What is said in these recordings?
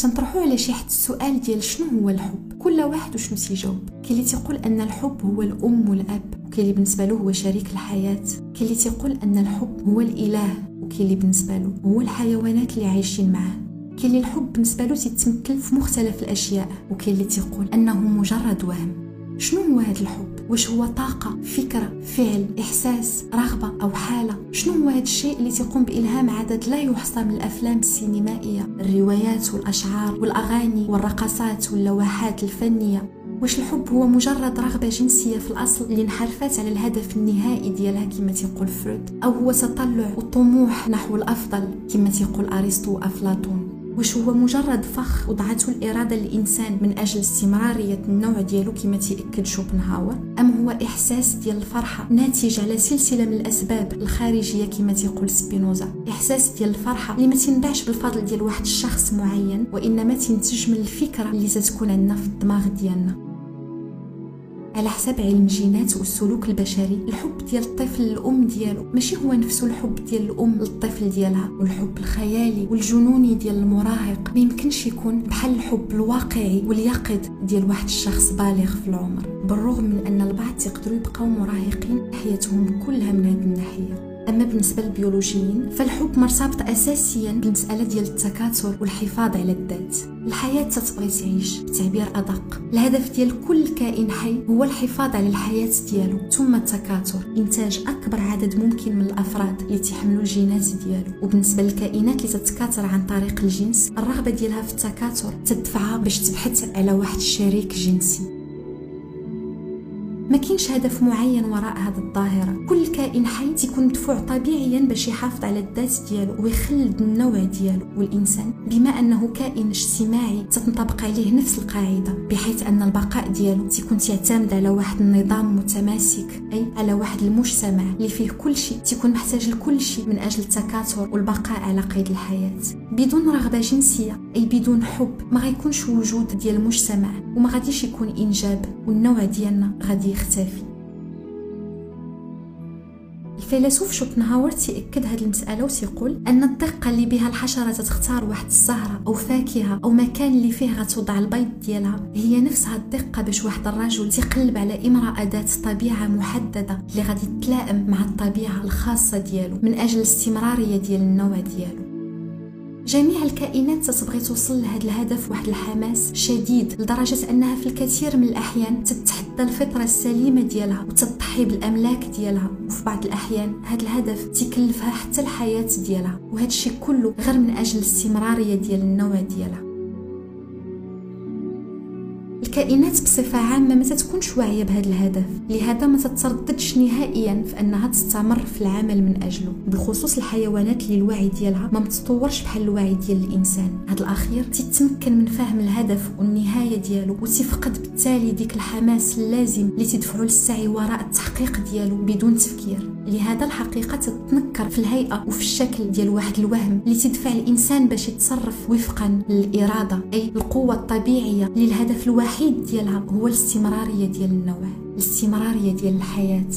فاش نطرحوا على شي حد السؤال ديال شنو هو الحب؟ كل واحد وشنو تيجاوب كاين اللي تيقول أن الحب هو الأم والأب وكاين اللي بالنسبة له هو شريك الحياة. كاين اللي تيقول أن الحب هو الإله وكاين اللي بالنسبة له هو الحيوانات اللي عايشين معاه. كاين اللي الحب بالنسبة له تيتمثل في مختلف الأشياء وكاين اللي تيقول أنه مجرد وهم. شنو هو هذا الحب؟ واش هو طاقة فكرة فعل إحساس رغبة أو حالة؟ شنو هو هذا الشيء اللي تقوم بإلهام عدد لا يحصى من الأفلام السينمائية؟ الروايات والأشعار والأغاني والرقصات واللوحات الفنية. واش الحب هو مجرد رغبة جنسية في الأصل اللي انحرفت على الهدف النهائي ديالها كما تيقول فرويد؟ أو هو تطلع وطموح نحو الأفضل كما تيقول أرسطو وأفلاطون واش هو مجرد فخ وضعته الإرادة للإنسان من أجل استمرارية النوع ديالو كما تيأكد شوبنهاور؟ أم هو إحساس ديال الفرحة ناتج على سلسلة من الأسباب الخارجية كما تيقول سبينوزا؟ إحساس ديال الفرحة اللي ما تنبعش بالفضل ديال واحد الشخص معين وإنما تنتج من الفكرة اللي تتكون عندنا في الدماغ ديالنا. على حسب علم الجينات والسلوك البشري. الحب ديال الطفل للام ديالو ماشي هو نفسه الحب ديال الأم للطفل ديالها. والحب الخيالي والجنوني ديال المراهق ما يمكنش يكون بحال الحب الواقعي واليقظ ديال واحد الشخص بالغ في العمر. بالرغم من أن البعض تقدروا يبقاو مراهقين حياتهم كلها من هذه الناحية. أما بالنسبة للبيولوجيين فالحب مرتبط اساسيا بالمسألة ديال التكاثر والحفاظ على الذات. الحياة تتبغي تعيش بتعبير أدق. الهدف ديال كل كائن حي هو الحفاظ على الحياة ديالو ثم التكاثر. إنتاج أكبر عدد ممكن من الأفراد اللي تيحملوا الجينات ديالو. وبالنسبة للكائنات اللي تتكاثر عن طريق الجنس الرغبة ديالها في التكاثر تدفعها باش تبحث على واحد الشريك جنسي. ما كاينش هدف معين وراء هذه الظاهرة. كل كائن حي تيكون مدفوع طبيعيا باش يحافظ على الذات ديالو ويخلد النوع ديالو. والإنسان بما أنه كائن اجتماعي تتنطبق عليه نفس القاعدة بحيث أن البقاء ديالو تيكون تعتمد على واحد النظام متماسك أي على واحد المجتمع اللي فيه كل شيء. تيكون محتاج لكل شيء من أجل التكاثر والبقاء على قيد الحياة. بدون رغبة جنسية أي بدون حب ما غيكونش وجود ديال المجتمع وما غاديش يكون إنجاب والنوع ديالنا غادي يختفي. الفيلسوف شوبنهاور تيأكد هذه المسألة وتيقول أن الدقة اللي بها الحشرة تختار واحد الزهرة أو فاكهة أو مكان اللي فيه غتوضع البيض ديالها هي نفسها الدقة باش واحد الرجل تيقلب على إمرأة ذات طبيعة محددة اللي غادي تلائم مع الطبيعة الخاصة ديالو من أجل الاستمرارية ديال النوع ديالو. جميع الكائنات تتبغي توصل لهذا الهدف واحد الحماس شديد لدرجة أنها في الكثير من الأحيان تتحدى الفطرة السليمة ديالها وتضحي بالأملاك ديالها. وفي بعض الأحيان هذا الهدف تكلفها حتى الحياة ديالها وهذا الشيء كله غير من أجل الاستمرارية ديال النوع ديالها. الكائنات بصفة عامة ما تتكونش واعية بهذا الهدف. لهذا ما تترددش نهائيا في أنها تستمر في العمل من أجله. بالخصوص الحيوانات اللي الوعي ديالها ما متطورش بحال الوعي ديال الإنسان. هذا الأخير تتمكن من فهم الهدف والنهاية ديالو وتفقد بالتالي ديك الحماس اللازم اللي تدفعو للسعي وراء التحقيق ديالو بدون تفكير. لهذا الحقيقة تتنكر في الهيئة وفي الشكل ديال واحد الوهم اللي تدفع الإنسان باش يتصرف وفقا للإرادة أي القوة الطبيعية للهدف الوحيد ديالها هو الاستمرارية ديال النوع الاستمرارية ديال الحياة.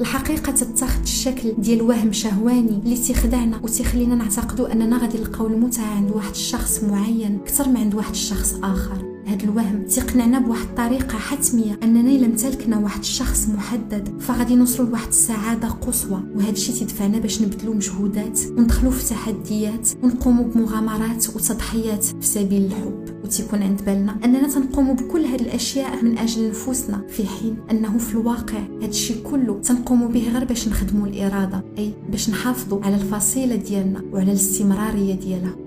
الحقيقة تتخذ الشكل ديال وهم شهواني اللي تيخدعنا وتيخلينا نعتقدوا أننا غادي نلقاو المتعة عند واحد الشخص معين أكثر من عند واحد الشخص آخر. هذا الوهم تيقنعنا بواحد الطريقة حتمية أننا إلا امتلكنا واحد الشخص محدد فغادي نوصلوا لواحد السعادة قصوى. وهذا الشيء تدفعنا باش نبذلوا مجهودات وندخلوا في تحديات ونقوموا بمغامرات وتضحيات في سبيل الحب. وتيكون عند بالنا أننا تنقوموا بكل هذه الأشياء من أجل نفوسنا في حين أنه في الواقع هذا الشيء كله تنقوموا به غير باش نخدموا الإرادة أي باش نحافظوا على الفصيلة ديالنا وعلى الاستمرارية ديالها.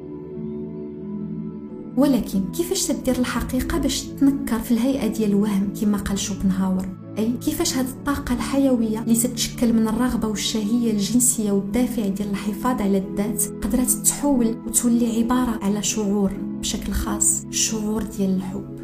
ولكن كيفاش تدير الحقيقة باش تنكر في الهيئة ديال الوهم كما قال شوبنهاور؟ أي كيفاش هذه الطاقة الحيوية اللي تتشكل من الرغبة والشهية الجنسية والدافع ديال الحفاظ على الذات قدرت تتحول وتولي عبارة على شعور بشكل خاص الشعور ديال الحب.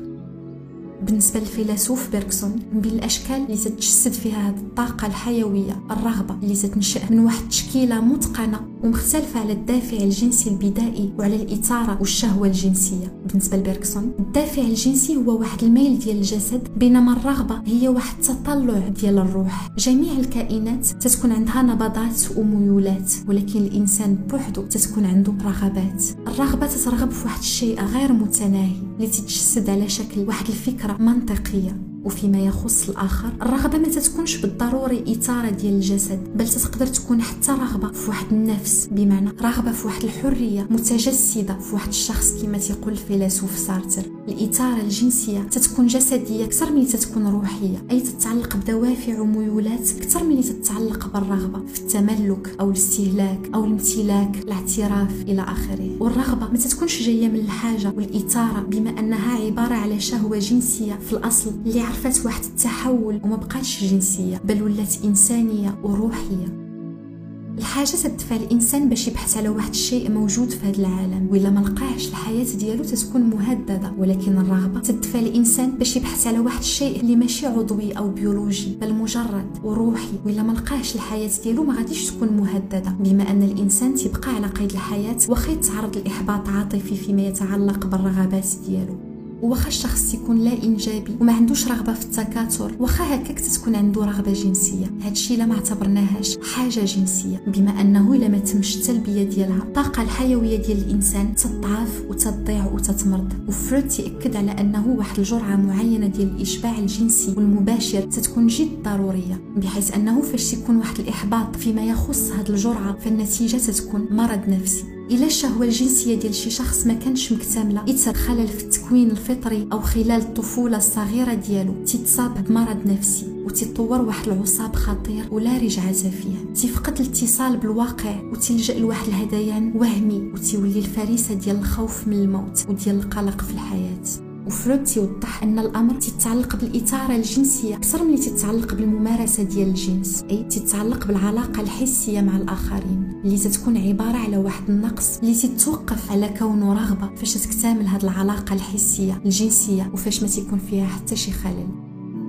بالنسبة للفيلسوف بيركسون من بين الاشكال اللي تتجسد فيها هذه الطاقة الحيوية الرغبة اللي تتنشأ من واحد التشكيلة متقنة ومختلفة على الدافع الجنسي البدائي وعلى الإثارة والشهوة الجنسية. بالنسبة لبيركسون الدافع الجنسي هو واحد الميل ديال الجسد بينما الرغبة هي واحد التطلع ديال الروح. جميع الكائنات تتكون عندها نبضات وميولات ولكن الإنسان بوحدو تتكون عنده رغبات. الرغبة تترغب في واحد الشيء غير متناهي اللي تتجسد على شكل واحد الفكرة منطقية. وفيما يخص الآخر الرغبة ما تتكونش بالضروري اثاره ديال الجسد بل تقدر تكون حتى رغبة في واحد النفس. بمعنى رغبة في واحد الحرية متجسدة في واحد الشخص كما تيقول الفيلسوف سارتر. الاثاره الجنسية تتكون جسدية أكثر من تتكون روحية أي تتعلق بدوافع وميولات أكثر من تتعلق بالرغبة في التملك أو الاستهلاك أو الامتلاك الاعتراف إلى آخره. والرغبة ما تتكونش جاية من الحاجة والاثاره بما أنها عبارة على شهوة جنسية في الأصل. اللي عرفت واحد التحول وما بقاتش جنسية بل ولات إنسانية وروحية. الحاجة تدفع الإنسان باش يبحث على واحد الشيء موجود في هذا العالم ولا ما لقاهش الحياة ديالو تتكون مهددة. ولكن الرغبة تدفع الإنسان باش يبحث على واحد الشيء اللي ماشي عضوي أو بيولوجي بل مجرد وروحي. ولا ما لقاهش الحياة ديالو ما غاديش تكون مهددة. بما أن الإنسان تيبقى على قيد الحياة واخا يتعرض لاحباط عاطفي فيما يتعلق بالرغبات ديالو. واخا الشخص يكون لا إنجابي وما عندوش رغبة في التكاثر واخا هكاك تتكون عنده رغبة جنسية. هادشي لا ما اعتبرناهاش حاجة جنسية بما أنه إلا ما تمش التلبية ديالها. الطاقة الحيوية ديال الإنسان تضعف وتضيع وتتمرض وفرويد تاكد على أنه واحد الجرعة معينة ديال الإشباع الجنسي والمباشر تتكون جد ضرورية بحيث أنه فاش يكون واحد الإحباط فيما يخص هاد الجرعة فالنتيجة تتكون مرض نفسي. إلا الشهوة الجنسية ديال شي شخص ما كانش مكتملة يتسر خلل في التكوين الفطري أو خلال الطفولة الصغيرة ديالو. تتصاب بمرض نفسي وتطور واحد العصاب خطير ولا رجعة فيه تفقد الاتصال بالواقع وتلجأ لواحد الهذيان وهمي وتولي الفريسة ديال الخوف من الموت وديال القلق في الحياة. وفرويد تيوضح أن الأمر تتعلق بالاثاره الجنسية أكثر من تتعلق بالممارسة ديال الجنس أي تتعلق بالعلاقة الحسية مع الآخرين. اللي تتكون عبارة على واحد النقص اللي تتوقف على كونه رغبة فاش تكتمل هذه العلاقة الحسية الجنسية وفاش ما تيكون فيها حتى شي خلل.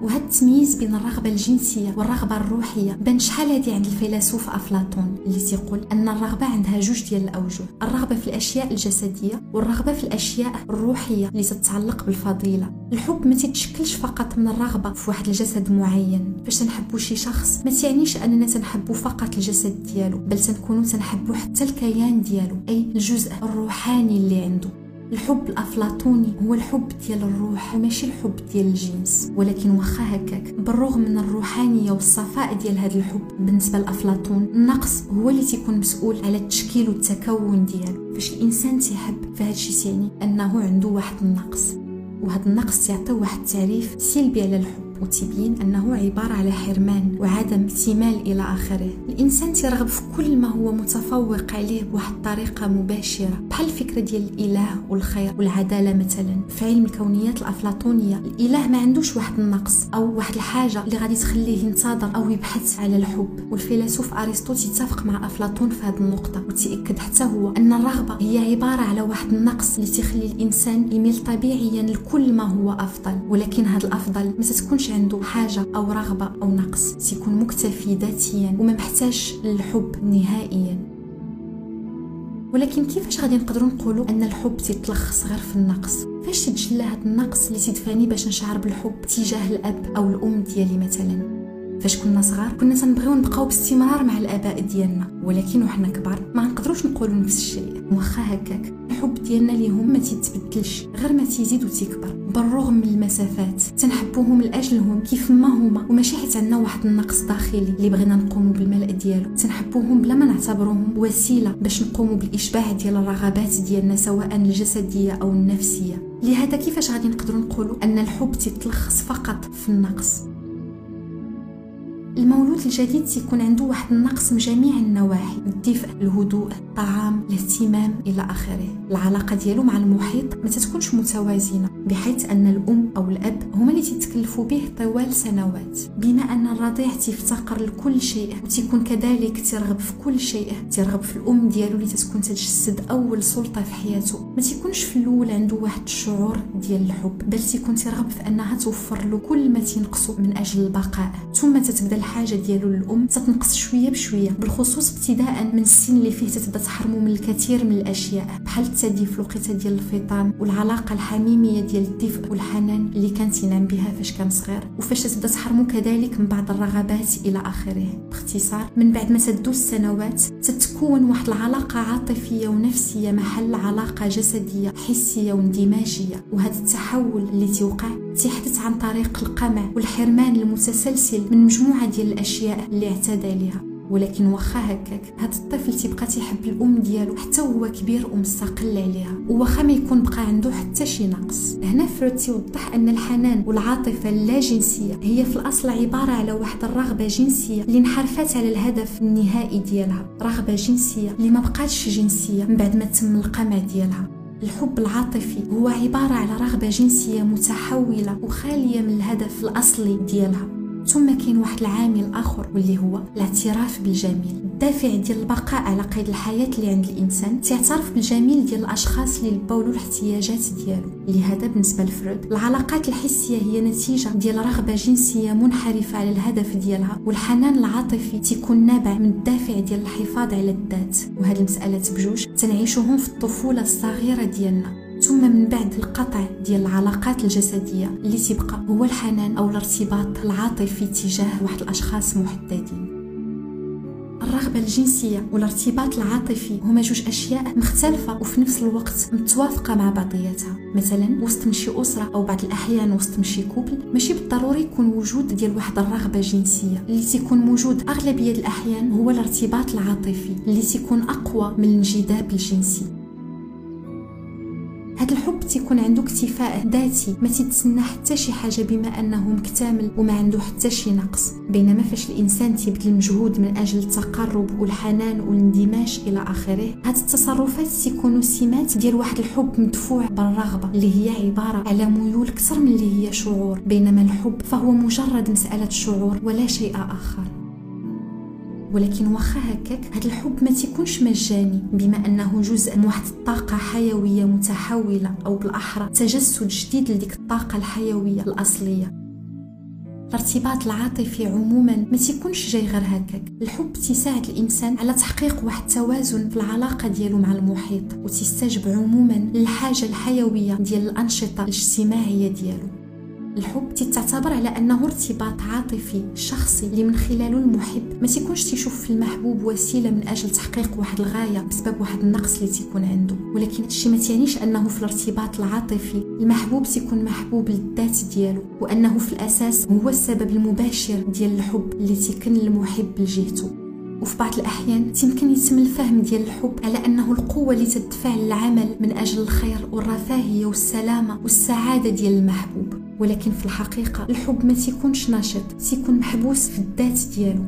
وهذا التمييز بين الرغبة الجنسية والرغبة الروحية بان شحال هذه عند الفيلسوف أفلاطون اللي تيقول أن الرغبة عندها جوج ديال الأوجه الرغبة في الأشياء الجسدية والرغبة في الأشياء الروحية اللي تتعلق بالفضيلة. الحب ما تتشكلش فقط من الرغبة في واحد الجسد معين. فاش تنحبوا شي شخص ما تعنيش أننا تنحبوا فقط الجسد ديالو بل تنكونوا تنحبوا حتى الكيان ديالو أي الجزء الروحاني اللي عنده. الحب الأفلاطوني هو الحب ديال الروح ماشي الحب ديال الجنس. ولكن واخا هكاك بالرغم من الروحانية والصفاء ديال هذا الحب بالنسبة لافلاطون النقص هو اللي تيكون مسؤول على التشكيل والتكون ديالو. فاش الإنسان تيحب فهذا الشيء يعني أنه عنده واحد النقص. وهذا النقص يعطي واحد التعريف سلبي على الحب. وتبين أنه عبارة على حرمان وعدم اكتمال إلى آخره. الإنسان ترغب في كل ما هو متفوق عليه بواحد الطريقة مباشرة. بحال الفكرة ديال الإله والخير والعدالة مثلا. في علم الكونيات الأفلاطونية الإله ما عندوش واحد النقص أو واحد الحاجة اللي غادي تخليه ينتظر أو يبحث على الحب. والفيلسوف أرسطو يتفق مع أفلاطون في هذه النقطة وتأكد حتى هو أن الرغبة هي عبارة على واحد النقص اللي تخلي الإنسان يميل طبيعيا لكل ما هو أفضل. ولكن هذا الأفضل ما تتكونش يكونش عنده حاجة أو رغبة أو نقص تيكون مكتفي ذاتيا وما محتاج للحب نهائيا. ولكن كيفاش غادي نقدروا نقولوا أن الحب تيتلخص غير في النقص؟ فاش تتجلى هذا النقص اللي تدفعني باش نشعر بالحب تجاه الأب أو الأم ديالي مثلا؟ فاش كنا صغار كنا تنبغيو نبقاو باستمرار مع الآباء ديالنا. ولكن وحنا كبار ما نقدروش نقولوا نفس الشيء. واخا هكاك الحب ديالنا ليهم ما تيتبدلش غير ما تيزيد وتيكبر. بالرغم من المسافات تنحبوهم لأجلهم كيف ما هما. وماشي حيت عندنا واحد النقص داخلي اللي بغينا نقوموا بالملء ديالو. تنحبوهم بلا ما نعتبروهم وسيلة باش نقوموا بالإشباع ديال الرغبات ديالنا سواء الجسدية أو النفسية. لهذا كيفاش غادي نقدروا نقولوا أن الحب تتلخص فقط في النقص؟ المولود الجديد تيكون عنده واحد النقص من جميع النواحي الدفء الهدوء الطعام الاهتمام إلى آخره. العلاقة ديالو مع المحيط ما تتكونش متوازنة بحيث أن الأم أو الأب هما اللي تتكلفوا به طوال سنوات. بما أن الرضيع تفتقر لكل شيء وتكون كذلك ترغب في كل شيء ترغب في الأم ديالو اللي تكون تجسد أول سلطة في حياته. ما تيكونش في الأول عنده واحد الشعور ديال الحب بل تيكون ترغب في أنها توفر له كل ما تنقصه من أجل البقاء. ثم تتبدا الحاجة ديالو للأم تتنقص شوية بشوية بالخصوص ابتداء من السن اللي فيه تتبدا تحرمه من الكثير من الأشياء. بحال التدي في الوقيته ديال الفطام والعلاقة الحميمية ديال الدفء والحنان اللي كان تينام بها فاش كان صغير؟ وفاش تبدا تحرمو كذلك من بعض الرغبات إلى آخره؟ باختصار من بعد ما تدوز السنوات تتكون واحد العلاقة عاطفية ونفسية محل علاقة جسدية حسية واندماجية. وهذا التحول اللي توقع تيحدث عن طريق القمع والحرمان المتسلسل من مجموعة ديال الأشياء اللي اعتاد عليها ولكن واخا هكاك هاد الطفل تيبقى تيحب الأم ديالو حتى هو كبير ومستقل عليها وواخا ما يكون بقى عنده حتى شي نقص. هنا فرويد تيوضح أن الحنان والعاطفة اللا جنسيه هي في الأصل عبارة على واحد الرغبة جنسية اللي انحرفت على الهدف النهائي ديالها رغبة جنسية اللي ما بقاتش جنسية من بعد ما تم القمع ديالها. الحب العاطفي هو عبارة على رغبة جنسية متحولة وخالية من الهدف الأصلي ديالها. ثم كاين واحد العامل آخر واللي هو الاعتراف بالجميل الدافع ديال البقاء على قيد الحياة اللي عند الإنسان تعترف بالجميل ديال الأشخاص اللي لباو له الاحتياجات ديالو. لهذا بالنسبة لفرويد العلاقات الحسية هي نتيجة ديال رغبة جنسية منحرفة على الهدف ديالها والحنان العاطفي تيكون نابع من الدافع ديال الحفاظ على الذات. وهذه المسألة بجوج تنعيشهم في الطفولة الصغيرة ديالنا. ثم من بعد القطع ديال العلاقات الجسدية اللي تبقى هو الحنان أو الارتباط العاطفي تجاه واحد الأشخاص محددين. الرغبة الجنسية والارتباط العاطفي هما جوج أشياء مختلفة وفي نفس الوقت متوافقة مع بعضياتها. مثلا وسط شي أسرة أو بعض الأحيان وسط شي couple ماشي بالضروري يكون وجود ديال واحد الرغبة جنسية. اللي تيكون موجود أغلبية الأحيان هو الارتباط العاطفي اللي تيكون أقوى من الانجذاب الجنسي. هذا الحب تيكون عنده اكتفاء ذاتي ما تيتسنى حتى شي حاجة بما أنه مكتمل وما عنده حتى شي نقص. بينما فاش الإنسان تيبذل المجهود من أجل التقرب والحنان والاندماج إلى آخره هاد التصرفات تيكونوا سمات ديال واحد الحب مدفوع بالرغبة اللي هي عبارة على ميول أكثر من اللي هي شعور. بينما الحب فهو مجرد مسألة شعور ولا شيء آخر. ولكن واخا هكاك هذا الحب ما تيكونش مجاني بما أنه جزء من واحد الطاقة حيوية متحولة أو بالأحرى تجسد جديد لديك الطاقة الحيوية الأصلية. الارتباط العاطفي عموما ما تيكونش جاي غير هكاك. الحب تساعد الإنسان على تحقيق واحد التوازن في العلاقة ديالو مع المحيط وتستجب عموما للحاجة الحيوية ديال الأنشطة الاجتماعية ديالو. الحب تعتبر على أنه ارتباط عاطفي شخصي اللي من خلاله المحب. ما تيكونش تيشوف في المحبوب وسيلة من أجل تحقيق واحد الغاية بسبب واحد النقص اللي تيكون عنده. ولكن هادشي ما تعنيش أنه في الارتباط العاطفي المحبوب تيكون محبوب للذات ديالو وأنه في الأساس هو السبب المباشر ديال الحب اللي تيكن المحب لجهته. وفي بعض الأحيان يمكن يتم الفهم ديال الحب على أنه القوة اللي تدفع للعمل من أجل الخير والرفاهية والسلامة والسعادة ديال المحبوب. ولكن في الحقيقة الحب ما تيكونش ناشط تيكون محبوس في الذات ديالو.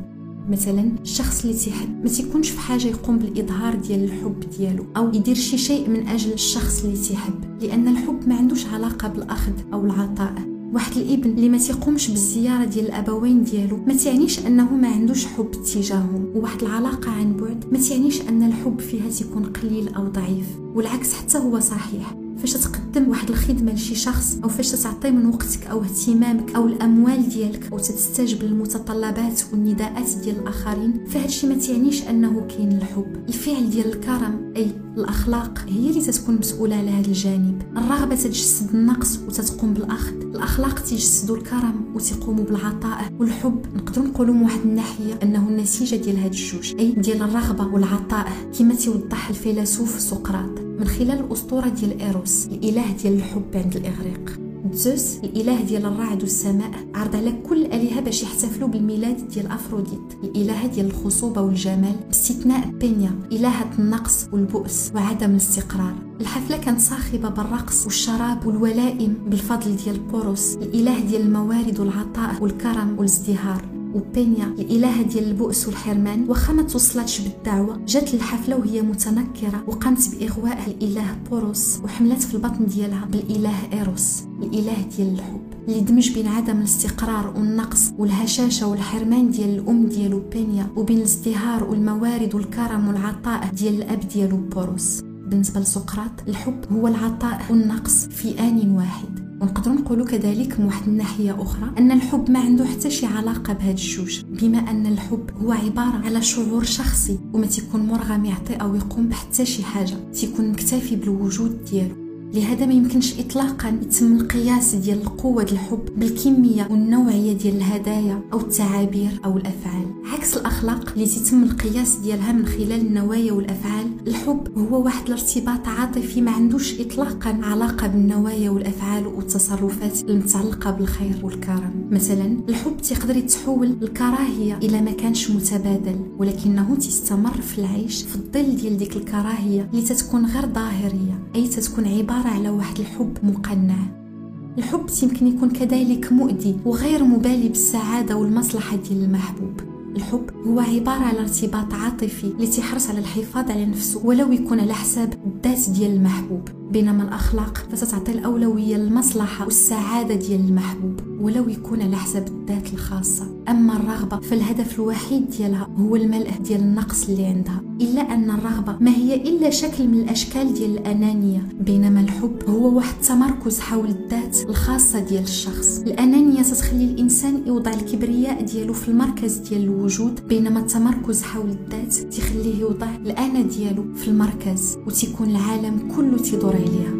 مثلا الشخص اللي تيحب ما تيكونش في حاجة يقوم بالإظهار ديال الحب ديالو أو يدير شي شيء من أجل الشخص اللي تيحب لأن الحب ما عندوش علاقة بالأخذ أو العطاء. واحد الإبن اللي ما تيقومش بالزيارة ديال الأبوين ديالو ما تعنيش أنه ما عندوش حب تجاههم وواحد العلاقة عن بعد ما تعنيش أن الحب فيها تيكون قليل أو ضعيف والعكس حتى هو صحيح. فاش تقدم واحد الخدمة لشي شخص أو فاش تعطي من وقتك أو اهتمامك أو الأموال ديالك أو تستجب للمتطلبات والنداءات ديال الآخرين فهادشي ما تعنيش أنه كاين الحب. الفعل ديال الكرم أي الأخلاق هي اللي تتكون مسؤولة على هذا الجانب. الرغبة تجسد النقص وتتقوم بالأخذ. الأخلاق تجسدوا الكرم وتقوموا بالعطاء. والحب نقدروا نقولوا من واحد الناحية أنه النتيجة ديال هاد الجوج أي ديال الرغبة والعطاء. كما توضح الفيلسوف سقراط. من خلال الأسطورة ديال إيروس الإله ديال الحب عند الإغريق. زوس الإله ديال الرعد والسماء عرض على كل الآلهة باش يحتفلوا بالميلاد ديال أفروديت. الإلهة ديال الخصوبة والجمال باستثناء بينيا إلهة النقص والبؤس وعدم الاستقرار. الحفلة كانت صاخبة بالرقص والشراب والولائم بالفضل ديال بوروس الإله ديال الموارد والعطاء والكرم والازدهار. وبينيا الالهه ديال البؤس والحرمان. واخا ما توصلاتش بالدعوة. جات للحفلة وهي متنكرة. وقامت بإغواء الإله بوروس. وحملت في البطن ديالها بالإله إيروس الإله ديال الحب. اللي دمج بين عدم الاستقرار والنقص والهشاشة والحرمان ديال الأم ديالو بينيا. وبين الازدهار والموارد والكرم والعطاء ديال الأب ديالو بوروس. بالنسبة لسقراط الحب هو العطاء والنقص في آن واحد. ونقدروا نقولوا كذلك من واحد الناحية أخرى أن الحب ما عنده حتى شي علاقة بهاد الجوج بما أن الحب هو عبارة على شعور شخصي وما تيكون مرغم يعطي أو يقوم بحتى شي حاجة تيكون مكتفي بالوجود ديالو. لهذا ما يمكنش اطلاقا يتم القياس ديال قوه الحب بالكمية والنوعية ديال الهدايا أو التعابير أو الأفعال. عكس الأخلاق اللي تتم القياس ديالها من خلال النوايا والأفعال الحب هو واحد الارتباط عاطفي ما عندوش اطلاقا علاقة بالنوايا والأفعال والتصرفات المتعلقة بالخير والكرم. مثلا الحب تقدر يتحول الكراهية إلى ما كانش متبادل ولكنه تستمر في العيش في الظل ديال ديك الكراهية اللي تتكون غير ظاهرية أي تتكون عبارة عبارة على واحد الحب مقنع. الحب يمكن يكون كذلك مؤذي وغير مبالي بالسعادة والمصلحة ديال المحبوب. الحب هو عبارة على ارتباط عاطفي اللي تحرص على الحفاظ على نفسه ولو يكون على حساب الذات ديال المحبوب. بينما الأخلاق فتعطي الأولوية للمصلحة والسعادة ديال المحبوب ولو يكون على حساب الذات الخاصة. أما الرغبة فالهدف الوحيد ديالها هو الملء ديال النقص اللي عندها. إلا أن الرغبة ما هي إلا شكل من الأشكال ديال الأنانية. بينما الحب هو واحد التمركز حول الذات الخاصة ديال الشخص. الأنانية تتخلي الإنسان يوضع الكبرياء ديالو في المركز ديال الوجود بينما التمركز حول الذات تخليه يوضع الأنا ديالو في المركز وتكون العالم كله تدور عليها